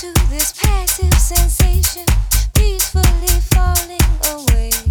to this passive sensation, peacefully falling away.